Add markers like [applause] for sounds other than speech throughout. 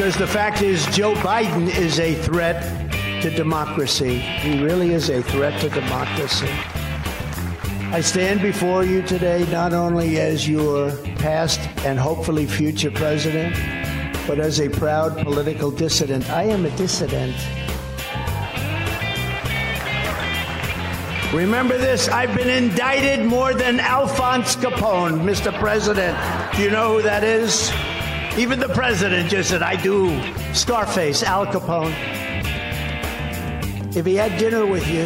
Because the fact is, Joe Biden is a threat to democracy. He really is a threat to democracy. I stand before you today not only as your past and hopefully future president, but as a proud political dissident. I am a dissident. Remember this I've been indicted more than Alphonse Capone, Mr. President. Do you know who that is? Even the president just said, I do. Scarface, Al Capone. If he had dinner with you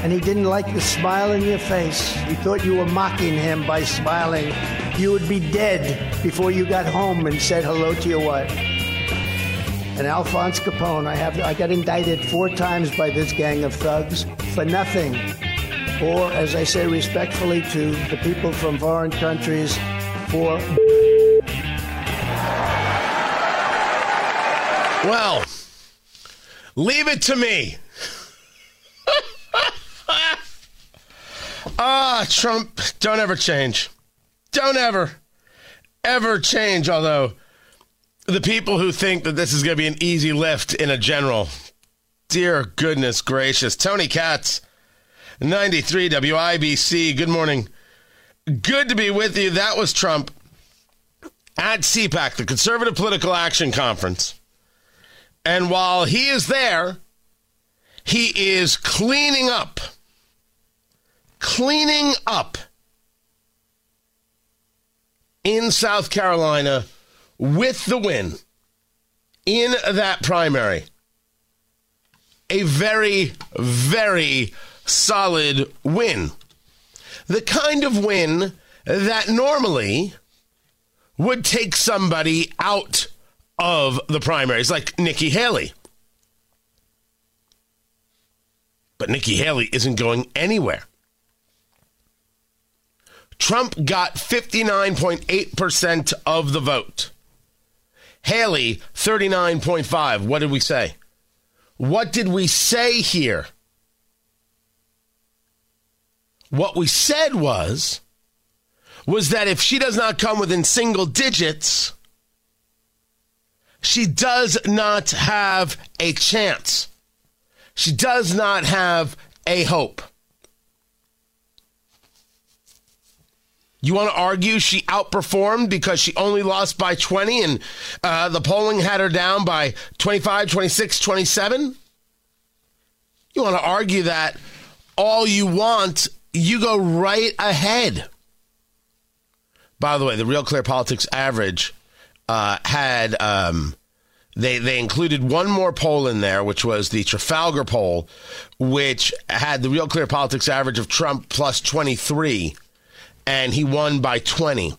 and he didn't like the smile in your face, he thought you were mocking him by smiling, you would be dead before you got home and said hello to your wife. And Alphonse Capone, I have I got indicted four times by this gang of thugs for nothing. Or, as I say respectfully to the people from foreign countries, for Well, leave it to me. ah, Trump, don't ever change. Don't ever, ever change. Although, the people who think that this is going to be an easy lift in a general, dear goodness gracious. Tony Katz, 93 WIBC, good morning. Good to be with you. That was Trump at CPAC, the Conservative Political Action Conference. And while he is there, he is cleaning up. Cleaning up in South Carolina with the win in that primary. A very, very solid win. The kind of win that normally would take somebody out of the primaries, like Nikki Haley. But Nikki Haley isn't going anywhere. Trump got 59.8% of the vote. Haley, 39.5. What did we say? What did we say here? What we said was was that if she does not come within single digits, she does not have a chance. She does not have a hope. You want to argue she outperformed because she only lost by 20 and uh, the polling had her down by 25, 26, 27? You want to argue that all you want, you go right ahead. By the way, the Real Clear Politics average uh, had um, they they included one more poll in there, which was the Trafalgar poll, which had the Real Clear Politics average of Trump plus twenty three, and he won by twenty.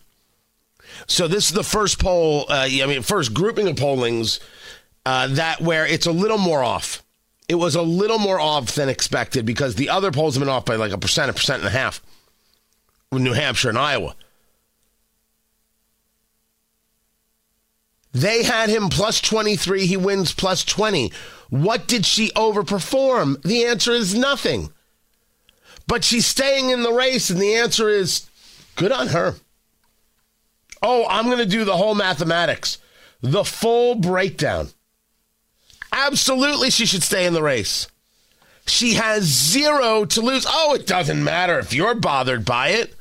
So this is the first poll. Uh, I mean, first grouping of pollings uh, that where it's a little more off. It was a little more off than expected because the other polls have been off by like a percent, a percent and a half. New Hampshire and Iowa. They had him plus 23. He wins plus 20. What did she overperform? The answer is nothing. But she's staying in the race, and the answer is good on her. Oh, I'm going to do the whole mathematics, the full breakdown. Absolutely, she should stay in the race. She has zero to lose. Oh, it doesn't matter if you're bothered by it.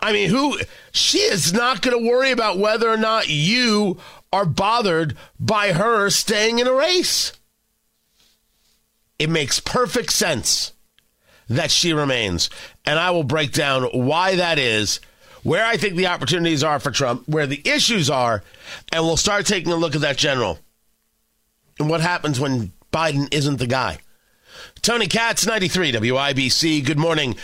I mean, who she is not going to worry about whether or not you are bothered by her staying in a race. It makes perfect sense that she remains. And I will break down why that is, where I think the opportunities are for Trump, where the issues are, and we'll start taking a look at that general. And what happens when Biden isn't the guy. Tony Katz, 93 WIBC. Good morning.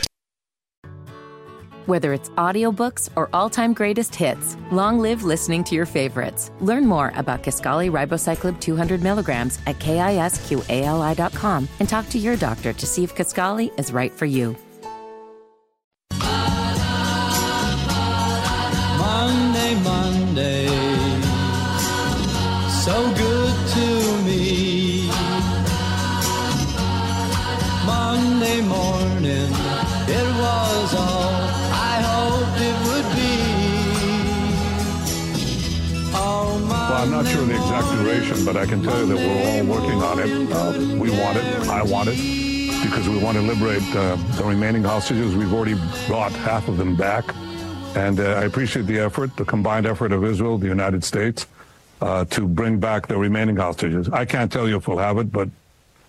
Whether it's audiobooks or all-time greatest hits, long live listening to your favorites. Learn more about Kisqali Ribociclib 200 milligrams at kisqali.com and talk to your doctor to see if Kisqali is right for you. Monday, Monday, so good to me. Monday morning, it was all I'm not sure the exact duration, but I can tell you that we're all working on it. Uh, we want it. I want it because we want to liberate uh, the remaining hostages. We've already brought half of them back. And uh, I appreciate the effort, the combined effort of Israel, the United States, uh, to bring back the remaining hostages. I can't tell you if we'll have it, but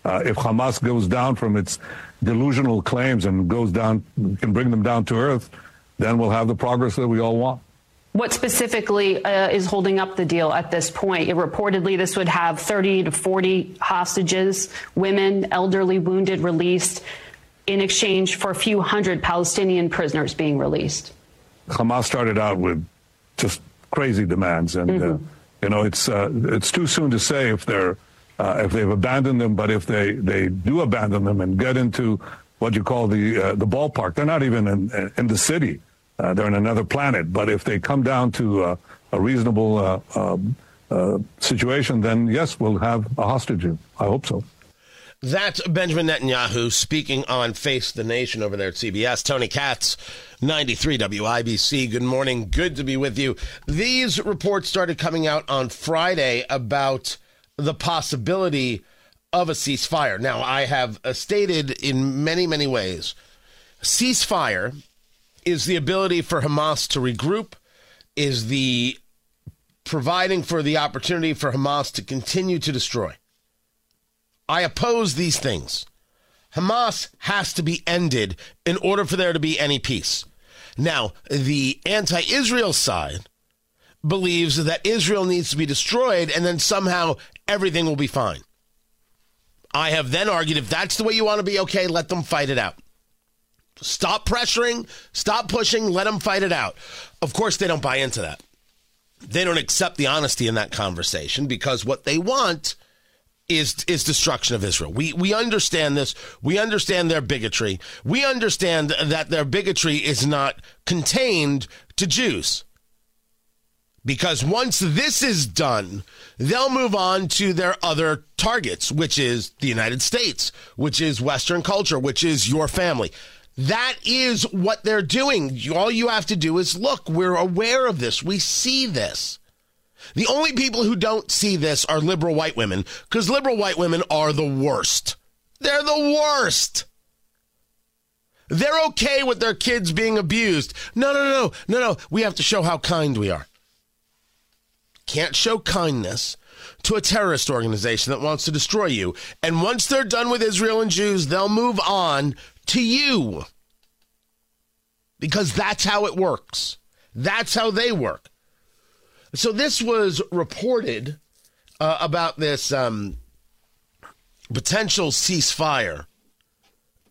uh, if Hamas goes down from its delusional claims and goes down, can bring them down to earth, then we'll have the progress that we all want. What specifically uh, is holding up the deal at this point? It reportedly, this would have 30 to 40 hostages, women, elderly, wounded, released in exchange for a few hundred Palestinian prisoners being released. Hamas started out with just crazy demands, and uh, you know it's uh, it's too soon to say if they're uh, if they've abandoned them, but if they, they do abandon them and get into what you call the uh, the ballpark, they're not even in in the city; uh, they're in another planet. But if they come down to uh, a reasonable uh, um, uh, situation, then yes, we'll have a hostage. I hope so. That's Benjamin Netanyahu speaking on Face the Nation over there at CBS. Tony Katz, 93 WIBC. Good morning. Good to be with you. These reports started coming out on Friday about the possibility of a ceasefire. Now, I have stated in many, many ways ceasefire is the ability for Hamas to regroup, is the providing for the opportunity for Hamas to continue to destroy. I oppose these things. Hamas has to be ended in order for there to be any peace. Now, the anti Israel side believes that Israel needs to be destroyed and then somehow everything will be fine. I have then argued if that's the way you want to be, okay, let them fight it out. Stop pressuring, stop pushing, let them fight it out. Of course, they don't buy into that. They don't accept the honesty in that conversation because what they want is is destruction of Israel. We we understand this. We understand their bigotry. We understand that their bigotry is not contained to Jews. Because once this is done, they'll move on to their other targets, which is the United States, which is Western culture, which is your family. That is what they're doing. All you have to do is look. We're aware of this. We see this. The only people who don't see this are liberal white women because liberal white women are the worst. They're the worst. They're okay with their kids being abused. No, no, no, no, no. We have to show how kind we are. Can't show kindness to a terrorist organization that wants to destroy you. And once they're done with Israel and Jews, they'll move on to you. Because that's how it works. That's how they work. So this was reported uh, about this um, potential ceasefire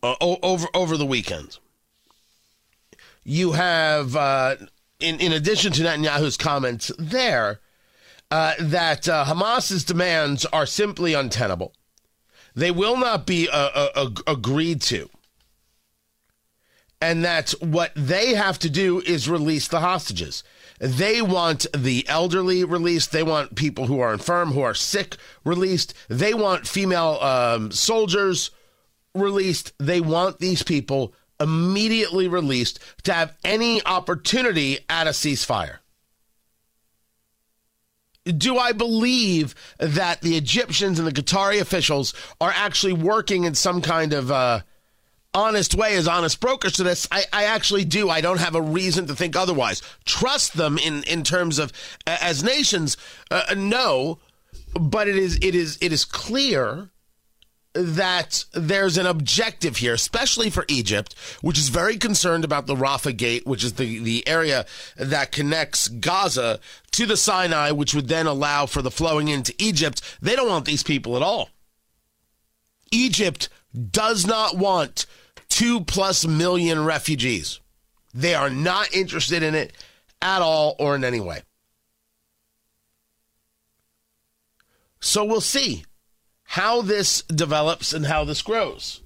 uh, over over the weekend. You have, uh, in in addition to Netanyahu's comments there, uh, that uh, Hamas's demands are simply untenable. They will not be uh, agreed to. And that what they have to do is release the hostages. They want the elderly released. They want people who are infirm, who are sick released. They want female um, soldiers released. They want these people immediately released to have any opportunity at a ceasefire. Do I believe that the Egyptians and the Qatari officials are actually working in some kind of uh, honest way as honest brokers to this? I, I, actually do. I don't have a reason to think otherwise. Trust them in, in terms of uh, as nations, uh, no, but it is it is it is clear that there's an objective here, especially for Egypt, which is very concerned about the Rafah Gate, which is the, the area that connects Gaza to the Sinai, which would then allow for the flowing into Egypt. They don't want these people at all. Egypt does not want two plus million refugees. They are not interested in it at all or in any way. So we'll see how this develops and how this grows.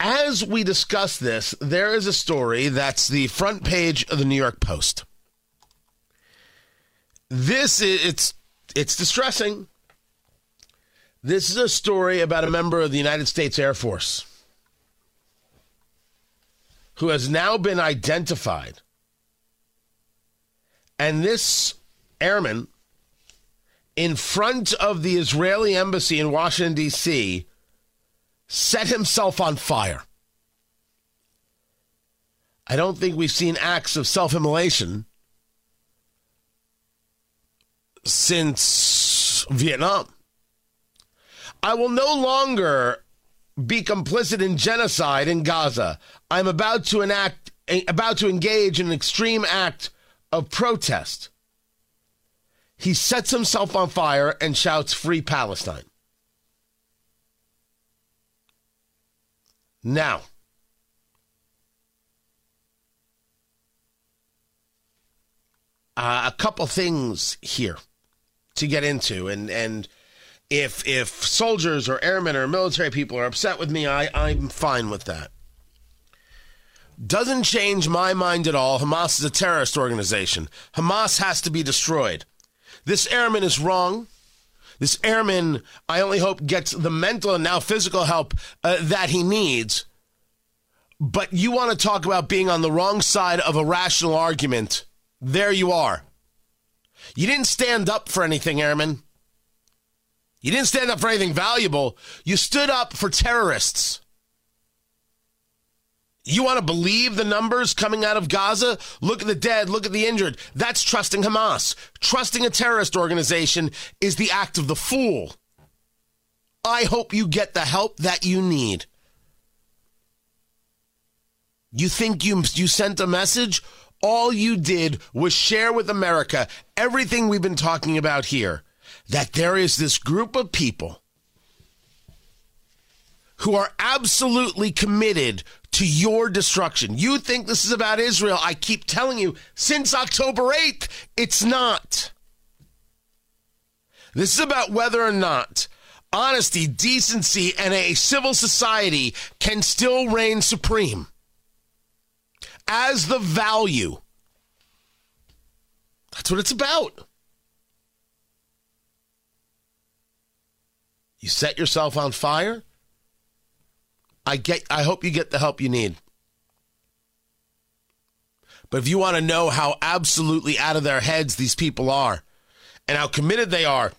As we discuss this, there is a story that's the front page of the New York Post. This is it's it's distressing. This is a story about a member of the United States Air Force who has now been identified. And this airman in front of the Israeli embassy in Washington, D.C., set himself on fire. I don't think we've seen acts of self immolation since Vietnam. I will no longer be complicit in genocide in Gaza. I'm about to enact about to engage in an extreme act of protest. He sets himself on fire and shouts, Free Palestine. Now, uh, a couple things here to get into, and and if if soldiers or airmen or military people are upset with me, I I'm fine with that. Doesn't change my mind at all. Hamas is a terrorist organization. Hamas has to be destroyed. This airman is wrong. This airman, I only hope, gets the mental and now physical help uh, that he needs. But you want to talk about being on the wrong side of a rational argument. There you are. You didn't stand up for anything, airman. You didn't stand up for anything valuable. You stood up for terrorists. You want to believe the numbers coming out of Gaza? Look at the dead, look at the injured. That's trusting Hamas. Trusting a terrorist organization is the act of the fool. I hope you get the help that you need. You think you, you sent a message? All you did was share with America everything we've been talking about here that there is this group of people who are absolutely committed to your destruction. You think this is about Israel. I keep telling you since October 8th, it's not. This is about whether or not honesty, decency, and a civil society can still reign supreme as the value. That's what it's about. You set yourself on fire I get I hope you get the help you need. But if you want to know how absolutely out of their heads these people are and how committed they are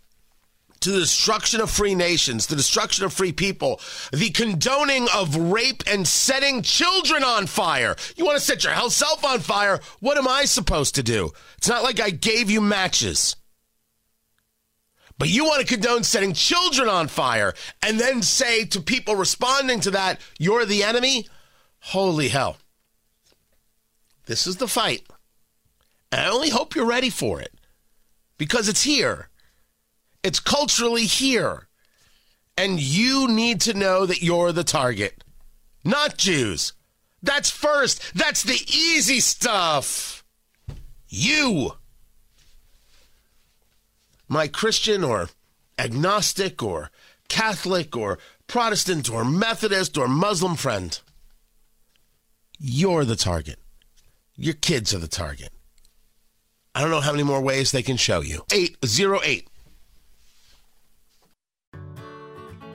to the destruction of free nations, the destruction of free people, the condoning of rape and setting children on fire. You want to set yourself on fire? What am I supposed to do? It's not like I gave you matches. But you want to condone setting children on fire and then say to people responding to that, you're the enemy? Holy hell. This is the fight. And I only hope you're ready for it because it's here. It's culturally here. And you need to know that you're the target, not Jews. That's first. That's the easy stuff. You my Christian or agnostic or Catholic or Protestant or Methodist or Muslim friend, you're the target. Your kids are the target. I don't know how many more ways they can show you. 808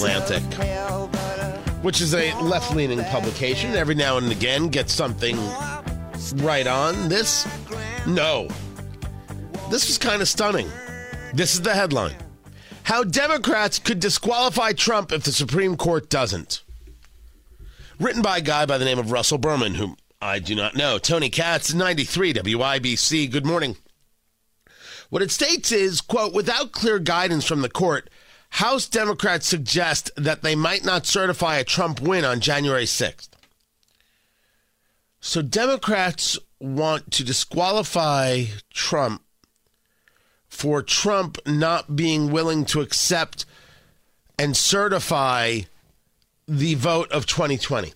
Atlantic, which is a left leaning publication. Every now and again gets something right on. This, no. This was kind of stunning. This is the headline How Democrats could disqualify Trump if the Supreme Court doesn't. Written by a guy by the name of Russell Berman, whom I do not know. Tony Katz, 93 WIBC. Good morning. What it states is, quote, without clear guidance from the court, House Democrats suggest that they might not certify a Trump win on January 6th. So Democrats want to disqualify Trump for Trump not being willing to accept and certify the vote of 2020.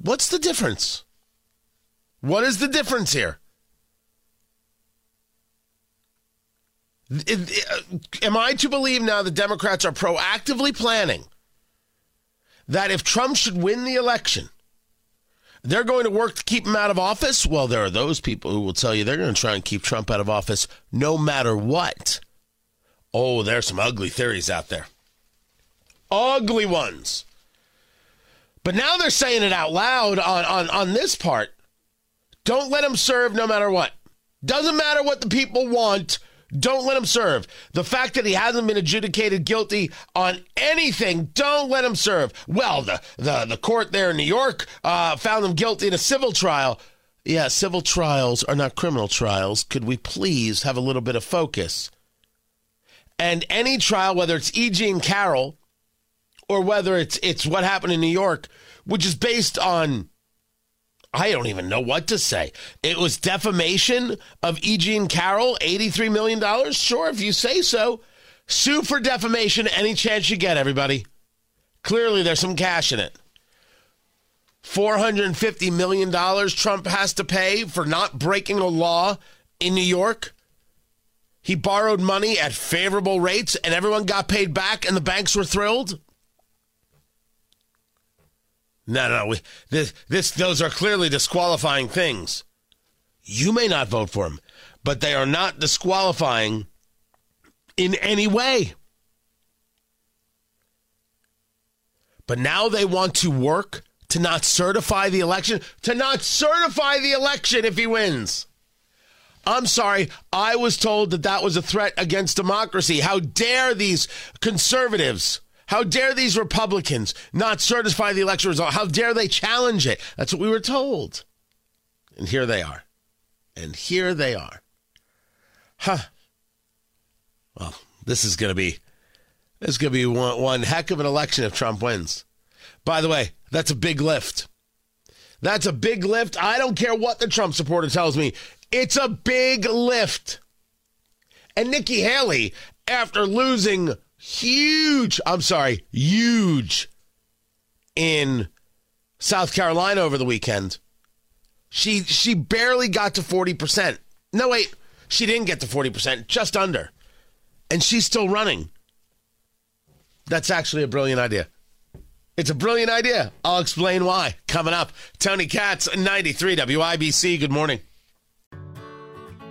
What's the difference? What is the difference here? It- it- uh, Uh, am I to believe now the Democrats are proactively planning that if Trump should win the election, they're going to work to keep him out of office? Well, there are those people who will tell you they're going to try and keep Trump out of office no matter what. Oh, there's some ugly theories out there. Ugly ones. But now they're saying it out loud on, on, on this part. Don't let him serve no matter what. Doesn't matter what the people want. Don't let him serve. The fact that he hasn't been adjudicated guilty on anything, don't let him serve. Well, the, the, the court there in New York uh, found him guilty in a civil trial. Yeah, civil trials are not criminal trials. Could we please have a little bit of focus? And any trial, whether it's E. Jean Carroll or whether it's it's what happened in New York, which is based on I don't even know what to say. It was defamation of E. Jean Carroll, $83 million? Sure, if you say so. Sue for defamation any chance you get, everybody. Clearly, there's some cash in it. $450 million Trump has to pay for not breaking a law in New York. He borrowed money at favorable rates and everyone got paid back and the banks were thrilled. No, no, we, this, this, those are clearly disqualifying things. You may not vote for him, but they are not disqualifying in any way. But now they want to work to not certify the election, to not certify the election if he wins. I'm sorry, I was told that that was a threat against democracy. How dare these conservatives? How dare these Republicans not certify the election result? How dare they challenge it? That's what we were told. And here they are. And here they are. Huh. Well, this is going to be this is going to be one, one heck of an election if Trump wins. By the way, that's a big lift. That's a big lift. I don't care what the Trump supporter tells me. It's a big lift. And Nikki Haley, after losing huge, I'm sorry, huge in South Carolina over the weekend. She she barely got to 40%. No wait, she didn't get to 40%, just under. And she's still running. That's actually a brilliant idea. It's a brilliant idea. I'll explain why. Coming up, Tony Katz, 93 WIBC. Good morning.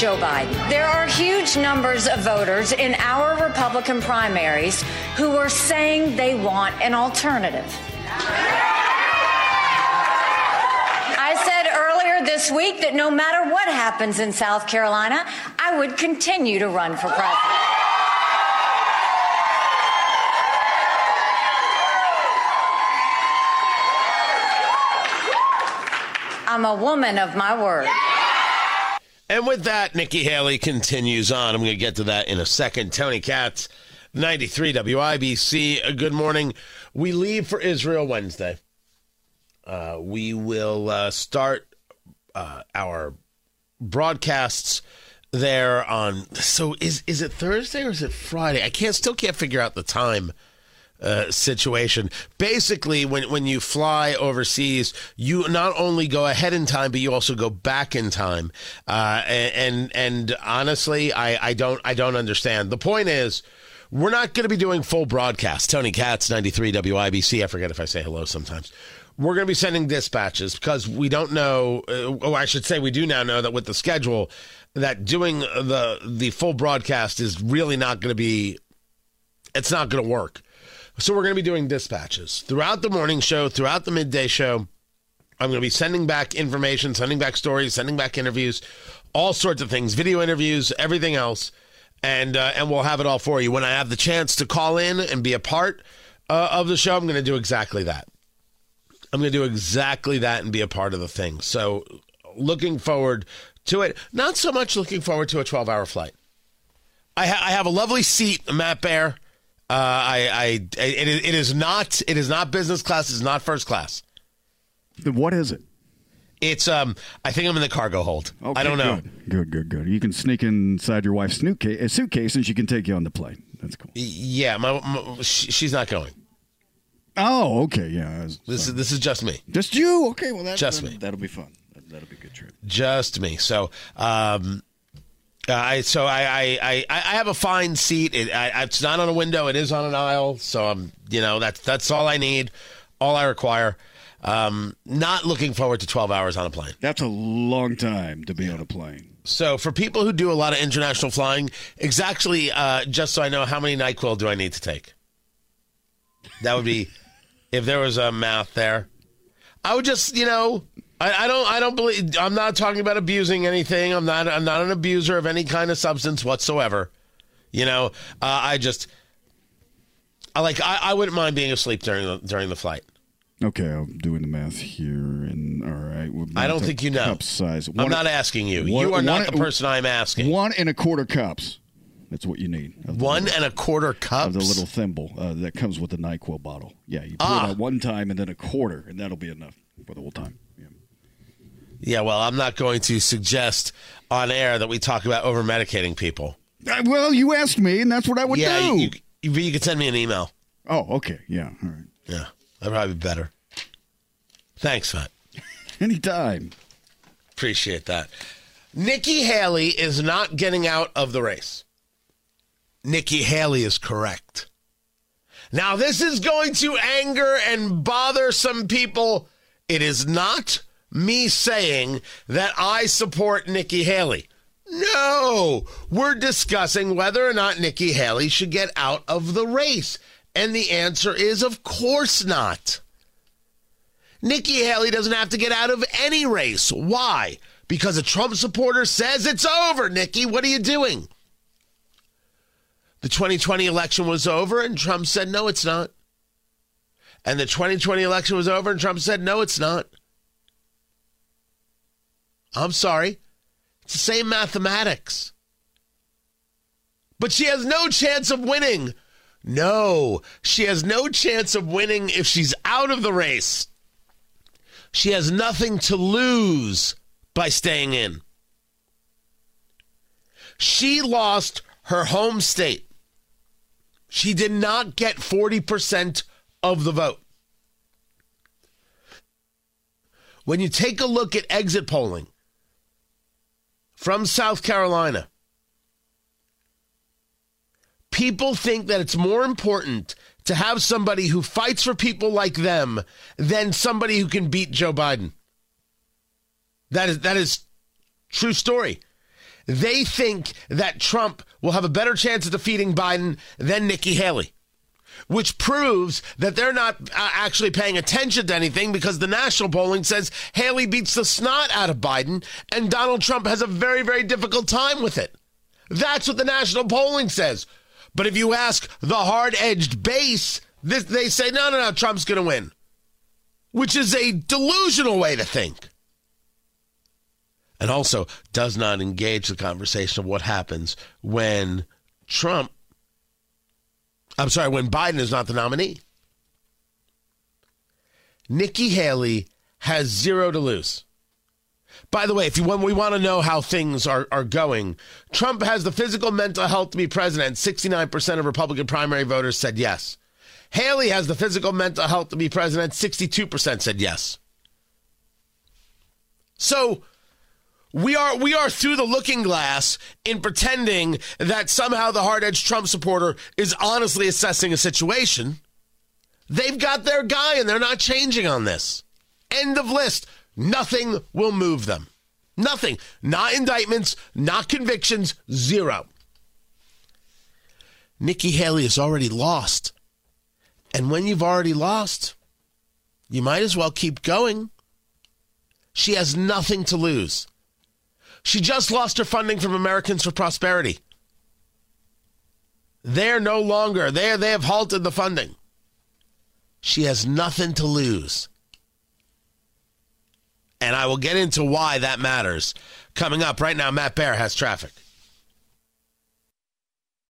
Joe Biden. There are huge numbers of voters in our Republican primaries who are saying they want an alternative. I said earlier this week that no matter what happens in South Carolina, I would continue to run for president. I'm a woman of my word. And with that, Nikki Haley continues on. I'm going to get to that in a second. Tony Katz, 93 WIBC. Good morning. We leave for Israel Wednesday. Uh, we will uh, start uh, our broadcasts there on. So is is it Thursday or is it Friday? I can't still can't figure out the time uh, situation. Basically, when when you fly overseas, you not only go ahead in time, but you also go back in time. Uh, and, and and honestly, I I don't I don't understand. The point is. We're not going to be doing full broadcast. Tony Katz, 93 WIBC. I forget if I say hello sometimes. We're going to be sending dispatches because we don't know. Uh, oh, I should say we do now know that with the schedule, that doing the the full broadcast is really not going to be. It's not going to work. So we're going to be doing dispatches throughout the morning show, throughout the midday show. I'm going to be sending back information, sending back stories, sending back interviews, all sorts of things, video interviews, everything else and uh, and we'll have it all for you. When I have the chance to call in and be a part uh, of the show, I'm going to do exactly that. I'm going to do exactly that and be a part of the thing. So, looking forward to it. Not so much looking forward to a 12 hour flight. I, ha- I have a lovely seat, Matt Bear. Uh, I, I it, is- it is not it is not business class. It's not first class. What is it? It's um. I think I'm in the cargo hold. I don't know. Good, good, good, good. You can sneak inside your wife's suitcase, uh, and she can take you on the plane. That's cool. Yeah, my, my she, she's not going. Oh, okay, yeah. This is this is just me. Just you? Okay, well, that, Just that, me. That'll be fun. That, that'll be a good trip. just me. So, um, I so I I, I, I have a fine seat. It, I, it's not on a window. It is on an aisle. So I'm you know that's that's all I need, all I require. Um, not looking forward to 12 hours on a plane. That's a long time to be on a plane. So for people who do a lot of international flying, exactly uh, just so I know how many Nyquil do I need to take? That would be if there was a math there. I would just you know. I, I don't. I don't believe. I'm not talking about abusing anything. I'm not. I'm not an abuser of any kind of substance whatsoever. You know. Uh, I just. I like. I, I wouldn't mind being asleep during the during the flight. Okay, I'm doing the math here, and all right. I don't think you know. Cup size. I'm not asking you. one- you are not one- the person I'm asking. One and a quarter cups. That's what you need. One little- and a quarter cups. of the little thimble uh, that comes with the Nyquil bottle. Yeah, you pour Ah. it out one time and then a quarter, and that'll be enough for the whole time. Yeah. Well, I'm not going to suggest on air that we talk about over medicating people. Uh, well, you asked me, and that's what I would yeah, do. you, you, you could send me an email. oh, okay. Yeah. All right. Yeah, that'd probably be better. Thanks, Matt. [laughs] Anytime. Appreciate that. Nikki Haley is not getting out of the race. Nikki Haley is correct. Now, this is going to anger and bother some people. It is not me saying that I support Nikki Haley. No, we're discussing whether or not Nikki Haley should get out of the race. And the answer is, of course not. Nikki Haley doesn't have to get out of any race. Why? Because a Trump supporter says it's over, Nikki. What are you doing? The 2020 election was over, and Trump said, no, it's not. And the 2020 election was over, and Trump said, no, it's not. I'm sorry. It's the same mathematics. But she has no chance of winning. No, she has no chance of winning if she's out of the race. She has nothing to lose by staying in. She lost her home state. She did not get 40% of the vote. When you take a look at exit polling from South Carolina, people think that it's more important to have somebody who fights for people like them than somebody who can beat Joe Biden. That is that is true story. They think that Trump will have a better chance of defeating Biden than Nikki Haley, which proves that they're not uh, actually paying attention to anything because the national polling says Haley beats the snot out of Biden and Donald Trump has a very, very difficult time with it. That's what the national polling says. But if you ask the hard edged base, this, they say, no, no, no, Trump's going to win, which is a delusional way to think and also does not engage the conversation of what happens when Trump, I'm sorry, when Biden is not the nominee. Nikki Haley has zero to lose. By the way, if you when we want to know how things are, are going, Trump has the physical mental health to be president. 69% of Republican primary voters said yes. Haley has the physical mental health to be president. 62% said yes. So we are we are through the looking glass in pretending that somehow the hard edge Trump supporter is honestly assessing a situation. They've got their guy and they're not changing on this. End of list. Nothing will move them. Nothing. Not indictments, not convictions, zero. Nikki Haley has already lost. And when you've already lost, you might as well keep going. She has nothing to lose. She just lost her funding from Americans for Prosperity. They're no longer, there. they have halted the funding. She has nothing to lose. And I will get into why that matters coming up right now. Matt Bear has traffic.